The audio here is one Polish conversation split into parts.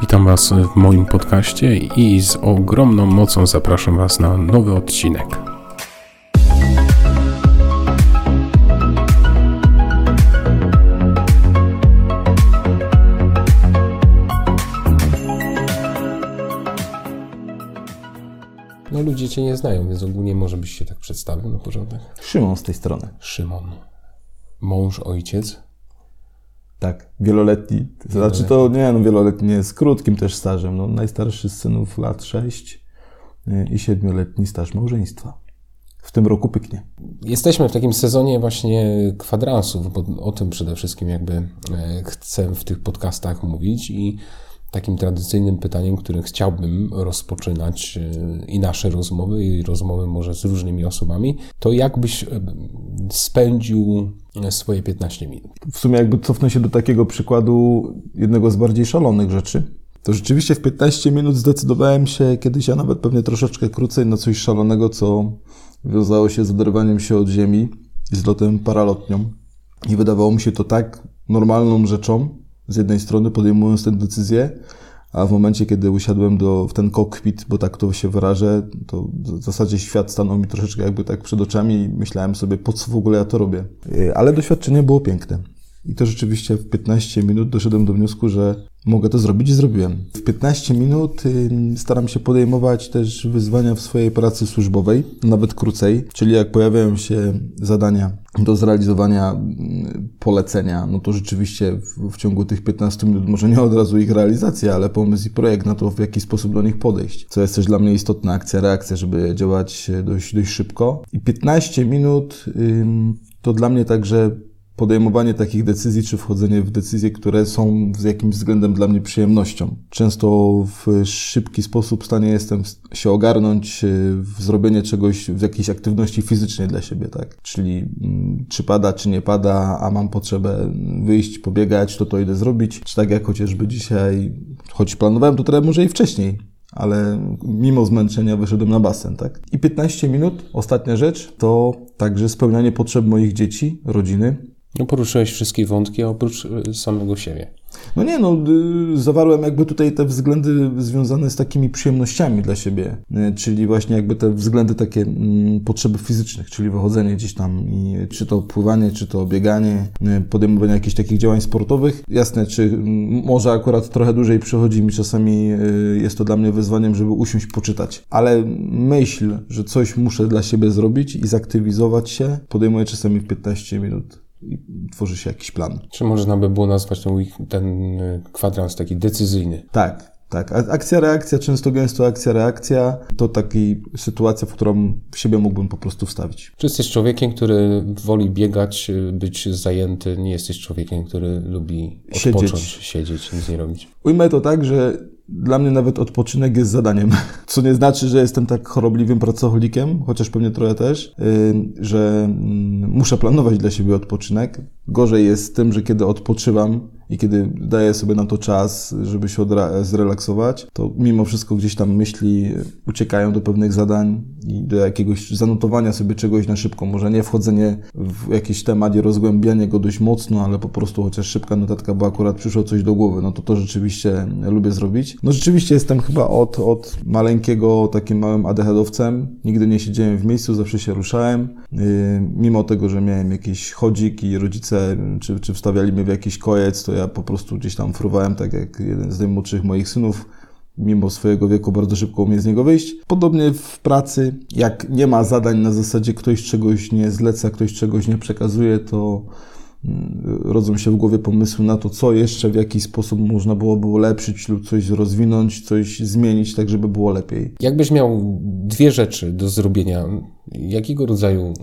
Witam Was w moim podcaście i z ogromną mocą zapraszam Was na nowy odcinek. No ludzie Cię nie znają, więc ogólnie może byś się tak przedstawił na porządek. Szymon z tej strony. Szymon. Mąż, ojciec. Tak, wieloletni. To znaczy to nie, no wieloletni z krótkim też stażem. No, najstarszy z synów lat 6 i siedmioletni staż małżeństwa. W tym roku pyknie. Jesteśmy w takim sezonie właśnie kwadransów, bo o tym przede wszystkim jakby e, chcę w tych podcastach mówić i takim tradycyjnym pytaniem, którym chciałbym rozpoczynać e, i nasze rozmowy, i rozmowy może z różnymi osobami, to jak byś e, spędził swoje 15 minut? W sumie jakby cofnę się do takiego przykładu jednego z bardziej szalonych rzeczy. To rzeczywiście w 15 minut zdecydowałem się kiedyś, a nawet pewnie troszeczkę krócej, na coś szalonego, co wiązało się z oderwaniem się od ziemi i z lotem paralotnią. I wydawało mi się to tak normalną rzeczą, z jednej strony podejmując tę decyzję, a w momencie, kiedy usiadłem do, w ten kokpit, bo tak to się wyrażę, to w zasadzie świat stanął mi troszeczkę jakby tak przed oczami i myślałem sobie, po co w ogóle ja to robię. Ale doświadczenie było piękne. I to rzeczywiście w 15 minut doszedłem do wniosku, że mogę to zrobić i zrobiłem. W 15 minut staram się podejmować też wyzwania w swojej pracy służbowej, nawet krócej, czyli jak pojawiają się zadania do zrealizowania polecenia, no to rzeczywiście w, w ciągu tych 15 minut, może nie od razu ich realizacja, ale pomysł i projekt na to, w jaki sposób do nich podejść. Co jest też dla mnie istotna akcja, reakcja, żeby działać dość, dość szybko. I 15 minut to dla mnie także podejmowanie takich decyzji, czy wchodzenie w decyzje, które są z jakimś względem dla mnie przyjemnością. Często w szybki sposób w stanie jestem się ogarnąć w zrobienie czegoś, w jakiejś aktywności fizycznej dla siebie, tak? Czyli czy pada, czy nie pada, a mam potrzebę wyjść, pobiegać, to to idę zrobić. Czy tak jak chociażby dzisiaj, choć planowałem to trochę może i wcześniej, ale mimo zmęczenia wyszedłem na basen, tak? I 15 minut, ostatnia rzecz, to także spełnianie potrzeb moich dzieci, rodziny, no poruszyłeś wszystkie wątki oprócz y, samego siebie. No nie, no y, zawarłem jakby tutaj te względy związane z takimi przyjemnościami dla siebie, y, czyli właśnie jakby te względy takie mm, potrzeby fizycznych, czyli wychodzenie gdzieś tam i czy to pływanie, czy to bieganie, podejmowanie jakichś takich działań sportowych. Jasne, czy może akurat trochę dłużej przychodzi mi czasami, jest to dla mnie wyzwaniem, żeby usiąść poczytać, ale myśl, że coś muszę dla siebie zrobić i zaktywizować się, podejmuję czasami w 15 minut i tworzy się jakiś plan. Czy można by było nazwać ten, ten kwadrans taki decyzyjny? Tak, tak. Akcja, reakcja, często gęsto akcja, reakcja to taka sytuacja, w którą w siebie mógłbym po prostu wstawić. Czy jesteś człowiekiem, który woli biegać, być zajęty, nie jesteś człowiekiem, który lubi odpocząć, siedzieć, siedzieć nic nie robić? Ujmę to tak, że dla mnie nawet odpoczynek jest zadaniem. Co nie znaczy, że jestem tak chorobliwym pracocholikiem, chociaż pewnie trochę też, że mm, muszę planować dla siebie odpoczynek. Gorzej jest z tym, że kiedy odpoczywam, i kiedy daję sobie na to czas, żeby się zrelaksować, to mimo wszystko gdzieś tam myśli uciekają do pewnych zadań i do jakiegoś zanotowania sobie czegoś na szybko. Może nie wchodzenie w jakiś temat i rozgłębianie go dość mocno, ale po prostu chociaż szybka notatka, bo akurat przyszło coś do głowy, no to to rzeczywiście lubię zrobić. No rzeczywiście jestem chyba od, od maleńkiego takim małym adehedowcem. Nigdy nie siedziałem w miejscu, zawsze się ruszałem. Yy, mimo tego, że miałem jakiś chodzik i rodzice czy, czy wstawiali mnie w jakiś kojec, to ja po prostu gdzieś tam fruwałem, tak jak jeden z najmłodszych moich synów, mimo swojego wieku bardzo szybko umie z niego wyjść. Podobnie w pracy, jak nie ma zadań na zasadzie ktoś czegoś nie zleca, ktoś czegoś nie przekazuje, to mm, rodzą się w głowie pomysły na to, co jeszcze, w jaki sposób można byłoby ulepszyć lub coś rozwinąć, coś zmienić, tak żeby było lepiej. Jakbyś miał dwie rzeczy do zrobienia, jakiego rodzaju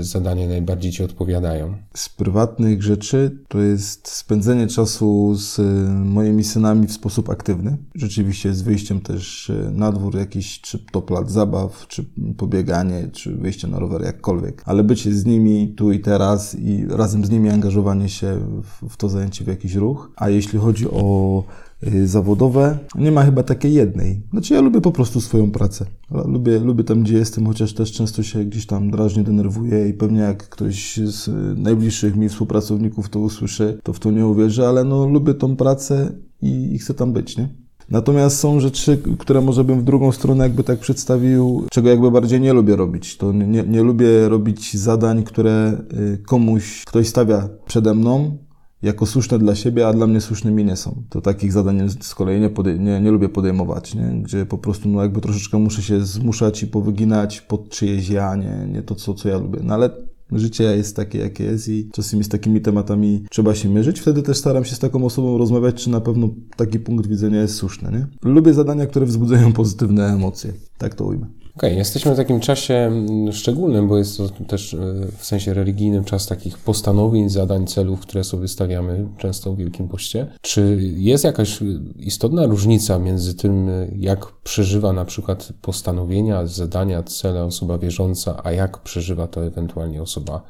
zadania najbardziej Ci odpowiadają? Z prywatnych rzeczy to jest spędzenie czasu z y, moimi synami w sposób aktywny. Rzeczywiście z wyjściem też y, na dwór, jakiś czy to plac zabaw, czy pobieganie, czy wyjście na rower, jakkolwiek. Ale bycie z nimi tu i teraz i razem z nimi angażowanie się w, to zajęcie w jakiś ruch. A jeśli chodzi o Y, zawodowe. Nie ma chyba takiej jednej. Znaczy ja lubię po prostu swoją pracę. Lubię, lubię tam, gdzie jestem, chociaż też często się gdzieś tam drażnie denerwuję i pewnie jak ktoś z najbliższych mi współpracowników to usłyszy, to w to nie uwierzy, ale no lubię tą pracę i, i chcę tam być, nie? Natomiast są rzeczy, które może bym w drugą stronę jakby tak przedstawił, czego jakby bardziej nie lubię robić. To nie, nie lubię robić zadań, które y, komuś ktoś stawia przede mną, jako słuszne dla siebie, a dla mnie słusznymi nie są. To takich zadań z kolei nie, podej- nie, nie lubię podejmować, nie? gdzie po prostu no jakby troszeczkę muszę się zmuszać i powyginać pod czyjeś ja, nie, nie to, co, co ja lubię. No ale życie jest takie, jakie jest i czasami z takimi tematami trzeba się mierzyć. Wtedy też staram się z taką osobą rozmawiać, czy na pewno taki punkt widzenia jest słuszny. Nie? Lubię zadania, które wzbudzają pozytywne emocje. Tak to ujmę. Okej, okay, jesteśmy w takim czasie mm, szczególnym, bo jest to też e, w sensie religijnym czas takich postanowień, zadań, celów, które sobie stawiamy często w Wielkim Poście. Czy jest jakaś istotna różnica między tym, jak przeżywa na przykład postanowienia, zadania, cele osoba wierząca, a jak przeżywa to ewentualnie osoba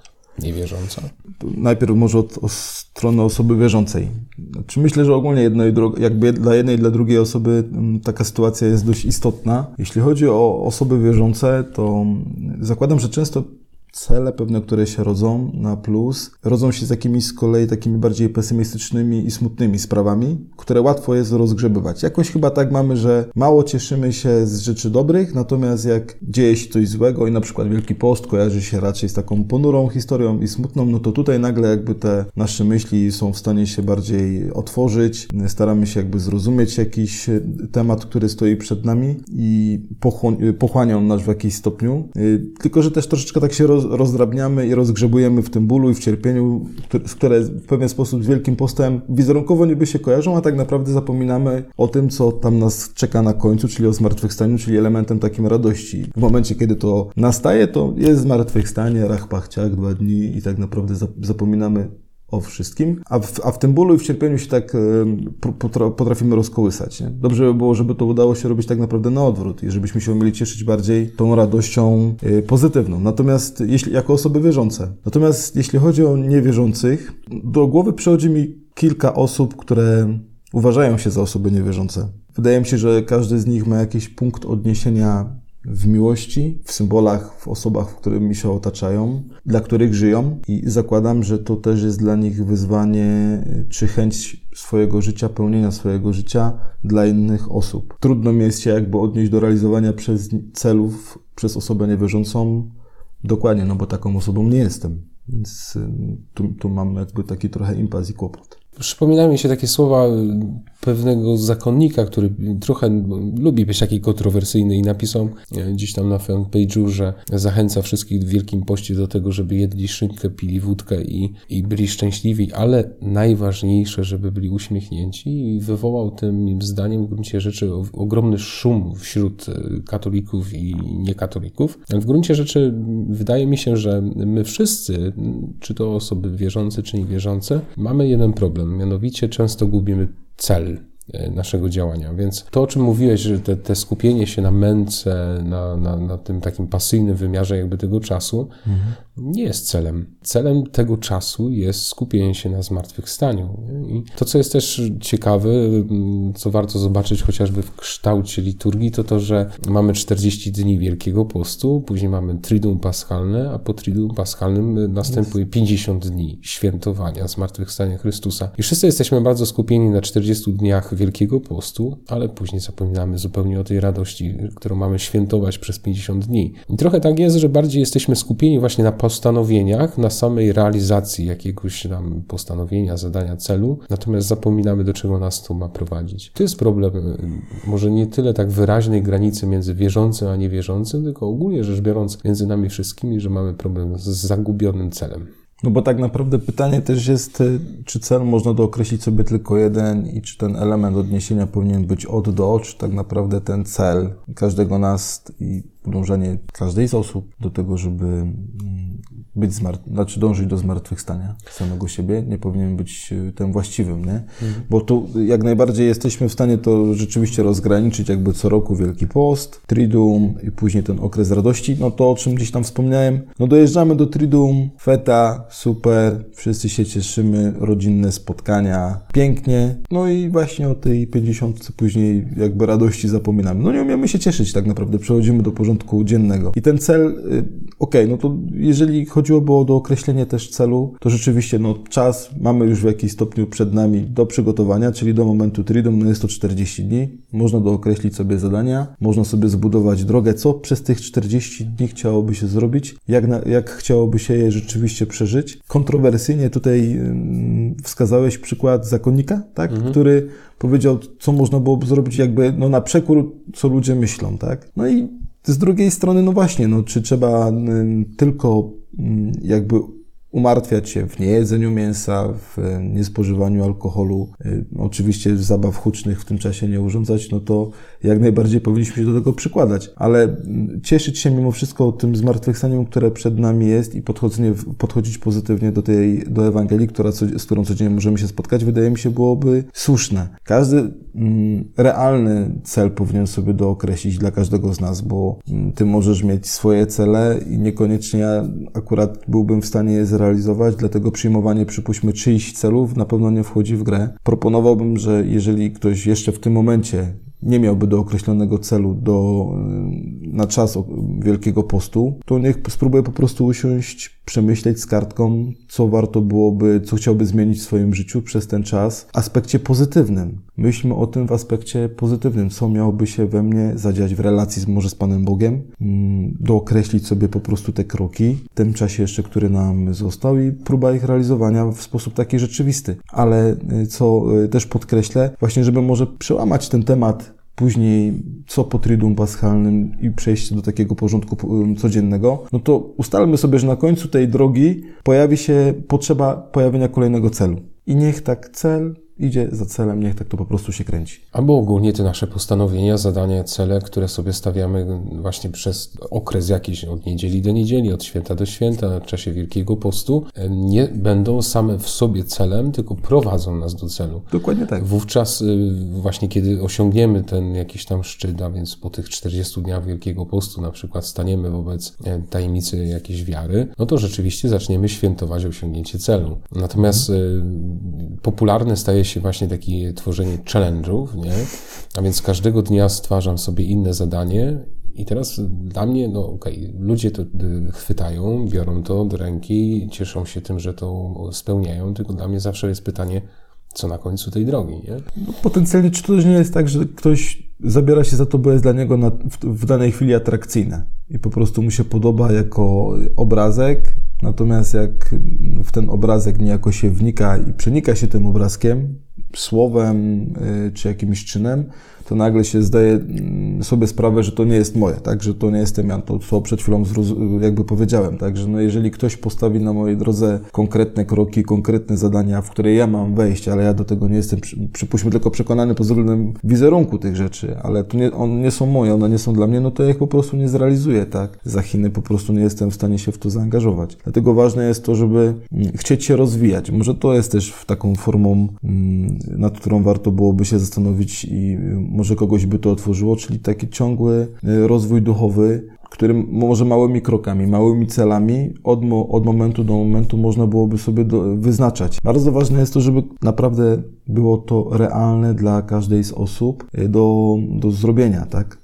niewierząca? Najpierw może od, strony osoby wierzącej. Znaczy myślę, że ogólnie jedno i drugie, jakby dla jednej i dla drugiej osoby mm, taka sytuacja jest dość istotna. Jeśli chodzi o osoby wierzące, to zakładam, że często cele pewne, które się rodzą na plus, rodzą się z jakimiś z kolei takimi bardziej pesymistycznymi i smutnymi sprawami, które łatwo jest rozgrzebywać. Jakoś chyba tak mamy, że mało cieszymy się z rzeczy dobrych, natomiast jak dzieje się coś złego i na przykład Wielki Post kojarzy się raczej z taką ponurą historią i smutną, no to tutaj nagle jakby te nasze myśli są w stanie się bardziej otworzyć, staramy się jakby zrozumieć jakiś temat, który stoi przed nami i pochłaniał nas w jakimś stopniu. Y, tylko, że też troszeczkę tak się roz rozdrabniamy i rozgrzebujemy w tym bólu i w cierpieniu, które w pewien sposób z Wielkim Postem wizerunkowo niby się kojarzą, a tak naprawdę zapominamy o tym, co tam nas czeka na końcu, czyli o zmartwychwstaniu, czyli elementem takim radości. W momencie, kiedy to nastaje, to jest zmartwychwstanie, rach, pachciak, dwa dni i tak naprawdę zapominamy o wszystkim, a w, a w tym bólu i w cierpieniu się tak potrafimy rozkołysać. Nie? Dobrze by było, żeby to udało się robić tak naprawdę na odwrót i żebyśmy się umieli cieszyć bardziej tą radością y, pozytywną. Natomiast jeśli, jako osoby wierzące. Natomiast jeśli chodzi o niewierzących, do głowy przychodzi mi kilka osób, które uważają się za osoby niewierzące. Wydaje mi się, że każdy z nich ma jakiś punkt odniesienia w miłości, w symbolach, w osobach, w których mi się otaczają, dla których żyją i zakładam, że to też jest dla nich wyzwanie czy chęć swojego życia, pełnienia swojego życia dla innych osób. Trudno mi jest się jakby odnieść do realizowania przez celów przez osobę niewierzącą dokładnie, no bo taką osobą nie jestem. Więc y, tu, tu mam jakby taki trochę impas i kłopot. Przypomina mi się takie słowa pewnego zakonnika, który trochę lubi być taki kontrowersyjny i napisał e, gdzieś tam na fanpage'u, że zachęca wszystkich w Wielkim Poście do tego, żeby jedli szynkę, pili wódkę i, i byli szczęśliwi, ale najważniejsze, żeby byli uśmiechnięci i wywołał tym zdaniem w gruncie rzeczy ogromny szum wśród e, katolików i niekatolików. W gruncie rzeczy wydaje mi się, że my wszyscy, czy to osoby wierzące, czy niewierzące, mamy jeden problem, mianowicie często gubimy cel e, naszego działania. Więc to, o czym mówiłeś, że te, te skupienie się na męce, na, na, na, tym takim pasyjnym wymiarze jakby tego czasu, mhm nie jest celem. Celem tego czasu jest skupienie się na zmartwychwstaniu. I to, co jest też ciekawe, mm, co warto zobaczyć chociażby w kształcie liturgii, to to, że mamy 40 dni Wielkiego Postu, później mamy Triduum Paschalne, a po Triduum Paschalnym następuje 50 dni świętowania zmartwychwstania Chrystusa. I wszyscy jesteśmy bardzo skupieni na 40 dniach Wielkiego Postu, ale później zapominamy zupełnie o tej radości, którą mamy świętować przez 50 dni. I trochę tak jest, że bardziej jesteśmy skupieni właśnie na postanowieniach, na samej realizacji jakiegoś tam postanowienia, zadania, celu, natomiast zapominamy, do czego nas to ma prowadzić. To jest problem y, może nie tyle tak wyraźnej granicy między wierzącym a niewierzącym, tylko ogólnie rzecz biorąc między nami wszystkimi, że mamy problem z zagubionym celem. No bo tak naprawdę pytanie też jest, y, czy cel można dookreślić sobie tylko jeden i czy ten element odniesienia powinien być od do, czy tak naprawdę ten cel każdego nas i podążanie każdej z osób do tego, żeby mm, być zmart- znaczy dążyć do zmartwychwstania samego siebie, nie powinien być y, tym właściwym, nie? Mhm. Bo tu jak najbardziej jesteśmy w stanie to rzeczywiście rozgraniczyć, jakby co roku Wielki Post, Triduum i później ten okres radości, no to o czym gdzieś tam wspomniałem, no dojeżdżamy do Triduum, feta, super, wszyscy się cieszymy, rodzinne spotkania, pięknie, no i właśnie o tej 50 później jakby radości zapominamy. No nie umiemy się cieszyć tak naprawdę, przechodzimy do porządku porządku dziennego. I ten cel, y, ok, no to jeżeli chodziłoby o dookreślenie też celu, to rzeczywiście no, czas mamy już w jakimś stopniu przed nami do przygotowania, czyli do momentu Tridom, no jest to 40 dni. Można dookreślić sobie zadania, można sobie zbudować drogę, co przez tych 40 dni chciałoby się zrobić, jak, na, jak chciałoby się je rzeczywiście przeżyć. Kontrowersyjnie tutaj wskazałeś przykład zakonnika, tak? Mhm. który powiedział, co można byłoby zrobić jakby no, na przekór, co ludzie myślą, tak? No i z drugiej strony, no właśnie, no, czy trzeba tylko jakby umartwiać się w niejedzeniu mięsa, w niespożywaniu alkoholu, y, oczywiście zabaw hucznych w tym czasie nie urządzać, no to jak najbardziej powinniśmy się do tego przykładać. Ale mm, cieszyć się mimo wszystko tym zmartwychwstaniem, które przed nami jest i podchodzenie, podchodzić pozytywnie do tej, do Ewangelii, która, z którą codziennie możemy się spotkać, wydaje mi się byłoby słuszne. Każdy mm, realny cel powinien sobie dookreślić dla każdego z nas, bo mm, ty możesz mieć swoje cele i niekoniecznie ja akurat byłbym w stanie je zrealizować, dlatego przyjmowanie, przypuśćmy, czyichś celów na pewno nie wchodzi w grę. Proponowałbym, że jeżeli ktoś jeszcze w tym momencie nie miałby do określonego celu do, na czas Wielkiego Postu, to niech spróbuje po prostu usiąść, przemyśleć z kartką, co warto byłoby, co chciałby zmienić w swoim życiu przez ten czas w aspekcie pozytywnym. Myślmy o tym w aspekcie pozytywnym, co miałoby się we mnie zadziać w relacji z, może z Panem Bogiem, mm, dookreślić sobie po prostu te kroki w tym czasie jeszcze, który nam został i próba ich realizowania w sposób taki rzeczywisty. Ale y, co y, też podkreślę, właśnie żeby może przełamać ten temat później co po Triduum Paschalnym i przejście do takiego porządku codziennego, no to ustalmy sobie, że na końcu tej drogi pojawi się potrzeba pojawienia kolejnego celu. I niech tak cel idzie za celem, niech tak to po prostu się kręci. Albo ogólnie te nasze postanowienia, zadania, cele, które sobie stawiamy właśnie przez okres jakiś, od niedzieli do niedzieli, od święta do święta, w czasie Wielkiego Postu, nie będą same w sobie celem, tylko prowadzą nas do celu. Dokładnie tak. Wówczas y, właśnie kiedy osiągniemy ten jakiś tam szczyt, a więc po tych 40 dniach Wielkiego Postu na przykład staniemy wobec e, tajemnicy jakiejś wiary, no to rzeczywiście zaczniemy świętować osiągnięcie celu. Natomiast popularne staje się się właśnie takie tworzenie challenge'ów, nie? A więc każdego dnia stwarzam sobie inne zadanie i teraz dla mnie, no okej, okay, ludzie to y, chwytają, biorą to do ręki, cieszą się tym, że to spełniają, tylko dla mnie zawsze jest pytanie, co na końcu tej drogi, nie? No, potencjalnie, czy to też nie jest tak, że ktoś zabiera się za to, bo jest dla niego na, w, w danej chwili atrakcyjne i po prostu mu się podoba jako obrazek, natomiast jak w ten obrazek niejako się wnika i przenika się tym obrazkiem, słowem y, czy jakimś czynem, to nagle się zdaje mm, sobie sprawę, że to nie jest moje, tak, że to nie jestem ja, to co przed chwilą jakby powiedziałem, tak, że no jeżeli ktoś postawi na mojej drodze konkretne kroki, konkretne zadania, w które ja mam wejść, ale ja do tego nie jestem, przypuśćmy, tylko przekonany pod względem wizerunku tych rzeczy, ale to nie, one nie są moje, one nie są dla mnie, no to ja ich po prostu nie zrealizuję, tak, za Chiny po prostu nie jestem w stanie się w to zaangażować. Dlatego ważne jest to, żeby mm, chcieć się rozwijać. Może to jest też taką formą, mm, nad którą warto byłoby się zastanowić i może kogoś by to otworzyło, czyli taki ciągły e, rozwój duchowy, którym może małymi krokami, małymi celami od, mo od momentu do momentu można byłoby sobie wyznaczać. Bardzo ważne jest to, żeby naprawdę było to realne dla każdej z osób e, do, do zrobienia, tak?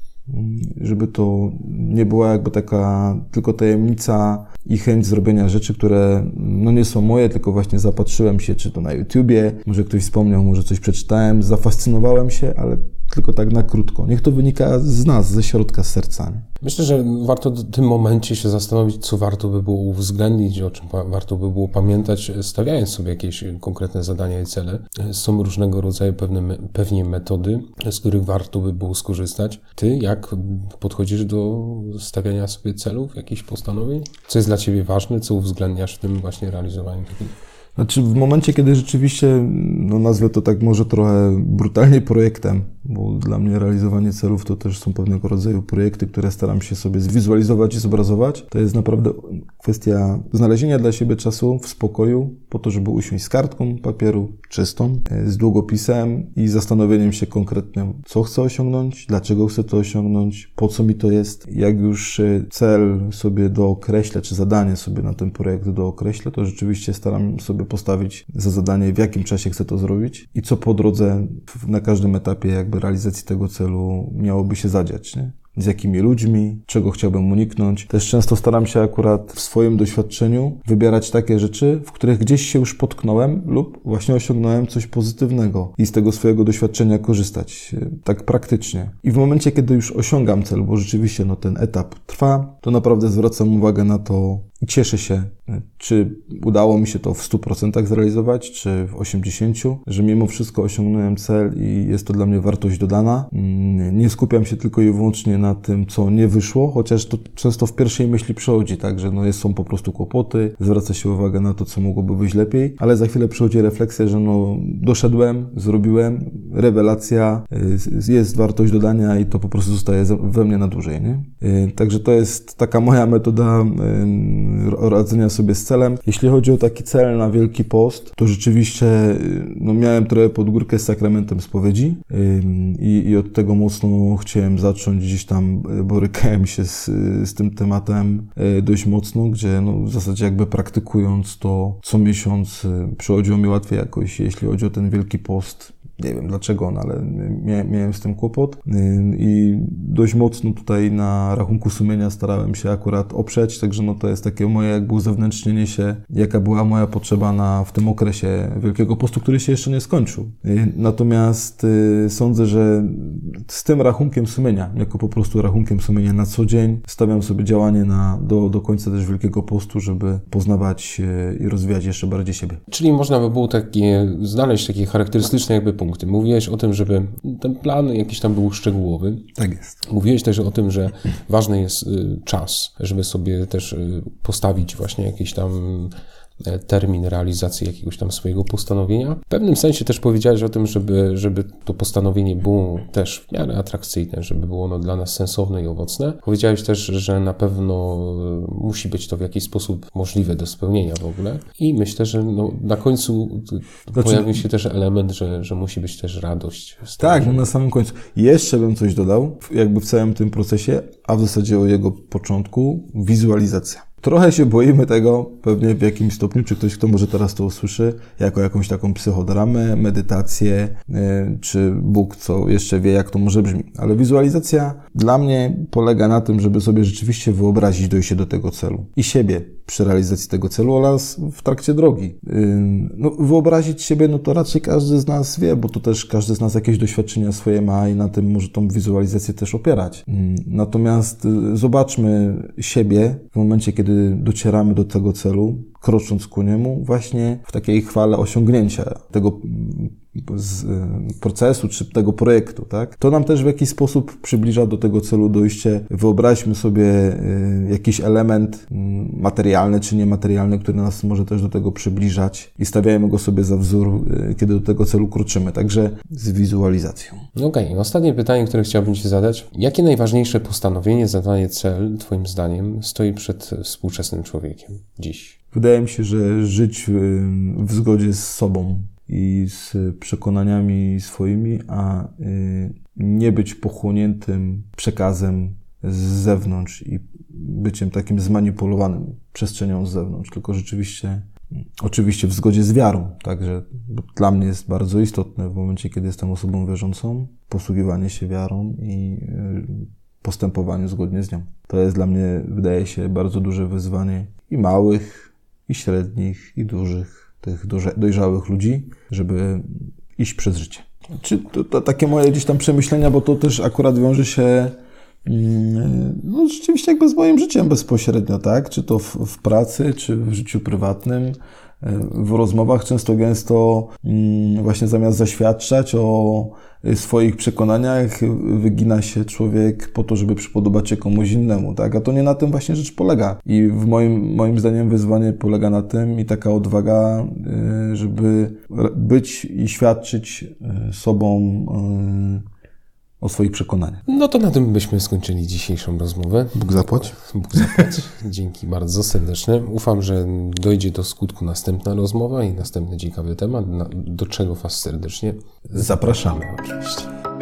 żeby to nie była jakby taka tylko tajemnica i chęć zrobienia rzeczy, które no nie są moje, tylko właśnie zapatrzyłem się, czy to na YouTubie, może ktoś wspomniał, może coś przeczytałem, zafascynowałem się, ale tylko tak na krótko. Niech to wynika z nas, ze środka, z serca. Myślę, że warto w tym momencie się zastanowić, co warto by było uwzględnić, o czym warto by było pamiętać, stawiając sobie jakieś konkretne zadania i cele. Są różnego rodzaju pewne, pewnie metody, z których warto by było skorzystać. Ty jak podchodzisz do stawiania sobie celów, jakichś postanowień? Co jest dla Ciebie ważne, co uwzględniasz w tym właśnie realizowaniu takich znaczy w momencie, kiedy rzeczywiście, no nazwę to tak może trochę brutalnie projektem, bo dla mnie realizowanie celów to też są pewnego rodzaju projekty, które staram się sobie zwizualizować i zobrazować. To jest naprawdę kwestia znalezienia dla siebie czasu w spokoju, po to, żeby usiąść z kartką papieru czystą, e, z długopisem i zastanowieniem się konkretnie, co chcę osiągnąć, dlaczego chcę to osiągnąć, po co mi to jest. Jak już e, cel sobie dookreślę, czy zadanie sobie na ten projekt dookreślę, to rzeczywiście staram sobie postawić za zadanie, w jakim czasie chcę to zrobić i co po drodze na każdym etapie jakby realizacji tego celu miałoby się zadziać. Nie? Z jakimi ludźmi, czego chciałbym uniknąć. Też często staram się akurat w swoim doświadczeniu wybierać takie rzeczy, w których gdzieś się już potknąłem lub właśnie osiągnąłem coś pozytywnego i z tego swojego doświadczenia korzystać. Tak praktycznie. I w momencie, kiedy już osiągam cel, bo rzeczywiście no, ten etap trwa, to naprawdę zwracam uwagę na to, cieszę się, czy udało mi się to w 100% zrealizować, czy w 80%, że mimo wszystko osiągnąłem cel i jest to dla mnie wartość dodana. Mm, nie skupiam się tylko i wyłącznie na tym, co nie wyszło, chociaż to często w pierwszej myśli przychodzi, tak, że no jest, są po prostu kłopoty, zwraca się uwagę na to, co mogłoby wyjść lepiej, ale za chwilę przychodzi refleksja, że no doszedłem, zrobiłem, rewelacja, y, jest wartość dodania i to po prostu zostaje we mnie na dłużej, nie? Y, także to jest taka moja metoda radzenia sobie z celem. Jeśli chodzi o taki cel na Wielki Post, to rzeczywiście no, miałem trochę pod górkę z sakramentem spowiedzi i, i od tego mocno chciałem zacząć. Gdzieś tam e, borykałem się z, z tym tematem dość mocno, gdzie no, w zasadzie jakby praktykując to co miesiąc przychodziło mi łatwiej jakoś, jeśli chodzi o ten Wielki Post nie wiem dlaczego, no ale miałem, z tym kłopot i dość mocno tutaj na rachunku sumienia starałem się akurat oprzeć, także no to jest takie moje jakby uzewnętrznienie się, jaka była moja potrzeba na, w tym okresie Wielkiego Postu, który się jeszcze nie skończył. Natomiast y, sądzę, że z tym rachunkiem sumienia, jako po prostu rachunkiem sumienia na co dzień, stawiam sobie działanie na, do, do końca też Wielkiego Postu, żeby poznawać y, i rozwijać jeszcze bardziej siebie. Czyli można by było takie, znaleźć takie charakterystyczne jakby punkty. Mówiłeś o tym, żeby ten plan jakiś tam był szczegółowy. Tak jest. Mówiłeś też o tym, że ważny jest y, czas, żeby sobie też y, postawić właśnie jakieś tam termin realizacji jakiegoś tam swojego postanowienia. W pewnym sensie też powiedziałeś o tym, żeby, żeby to postanowienie było też w miarę atrakcyjne, żeby było ono dla nas sensowne i owocne. Powiedziałeś też, że na pewno e, musi być to w jakiś sposób możliwe do spełnienia w ogóle. I myślę, że no, na końcu znaczy... pojawił się też element, że, że musi być też radość. tak, no na samym końcu. Jeszcze bym coś dodał, jakby w całym tym procesie, a w zasadzie o jego początku, wizualizacja. Trochę się boimy tego, pewnie w jakimś stopniu, czy ktoś, kto może teraz to usłyszy, jako jakąś taką psychodramę, medytację, yy, czy Bóg, co jeszcze wie, jak to może brzmi. Ale wizualizacja dla mnie polega na tym, żeby sobie rzeczywiście wyobrazić dojście do tego celu i siebie przy realizacji tego celu oraz w trakcie drogi. No, wyobrazić siebie, no to raczej każdy z nas wie, bo to też każdy z nas jakieś doświadczenia swoje ma i na tym może tą wizualizację też opierać. Natomiast yy, zobaczmy siebie w momencie, kiedy docieramy do tego celu, krocząc ku niemu, właśnie w takiej chwale osiągnięcia tego z y, procesu czy tego projektu, tak? To nam też w jakiś sposób przybliża do tego celu dojście. Wyobraźmy sobie y, jakiś element mm, materialny czy niematerialny, który nas może też do tego przybliżać i stawiajmy go sobie za wzór, y, kiedy do tego celu kroczymy. Także z wizualizacją. Okej, okay. ostatnie pytanie, które chciałbym Ci zadać. Jakie najważniejsze postanowienie, zadanie cel, Twoim zdaniem, stoi przed współczesnym człowiekiem dziś? Wydaje mi się, że żyć w zgodzie z sobą, i z przekonaniami swoimi, a y, nie być pochłoniętym przekazem z zewnątrz i byciem takim zmanipulowanym przestrzenią z zewnątrz, tylko rzeczywiście, oczywiście w zgodzie z wiarą. Także dla mnie jest bardzo istotne w momencie, kiedy jestem osobą wierzącą, posługiwanie się wiarą i y, postępowanie zgodnie z nią. To jest dla mnie, wydaje się, bardzo duże wyzwanie i małych, i średnich, i dużych tych dojrzałych ludzi, żeby iść przez życie. Czy to, to takie moje gdzieś tam przemyślenia, bo to też akurat wiąże się mm, no, rzeczywiście jakby z moim życiem bezpośrednio, tak? Czy to w, w pracy, czy w życiu prywatnym w rozmowach często gęsto mm, właśnie zamiast zaświadczać o swoich przekonaniach, wygina się człowiek po to, żeby przypodobać się komuś innemu, tak? A to nie na tym właśnie rzecz polega. I w moim, moim zdaniem wyzwanie polega na tym i taka odwaga, y, żeby być i świadczyć y, sobą y, o swoich przekonaniach. No to na tym byśmy skończyli dzisiejszą rozmowę. Bóg zapłać. Bóg zapłać. Dzięki bardzo serdecznie. Ufam, że dojdzie do skutku następna rozmowa i następny ciekawy temat, do czego Was serdecznie zapraszamy. Oczywiście.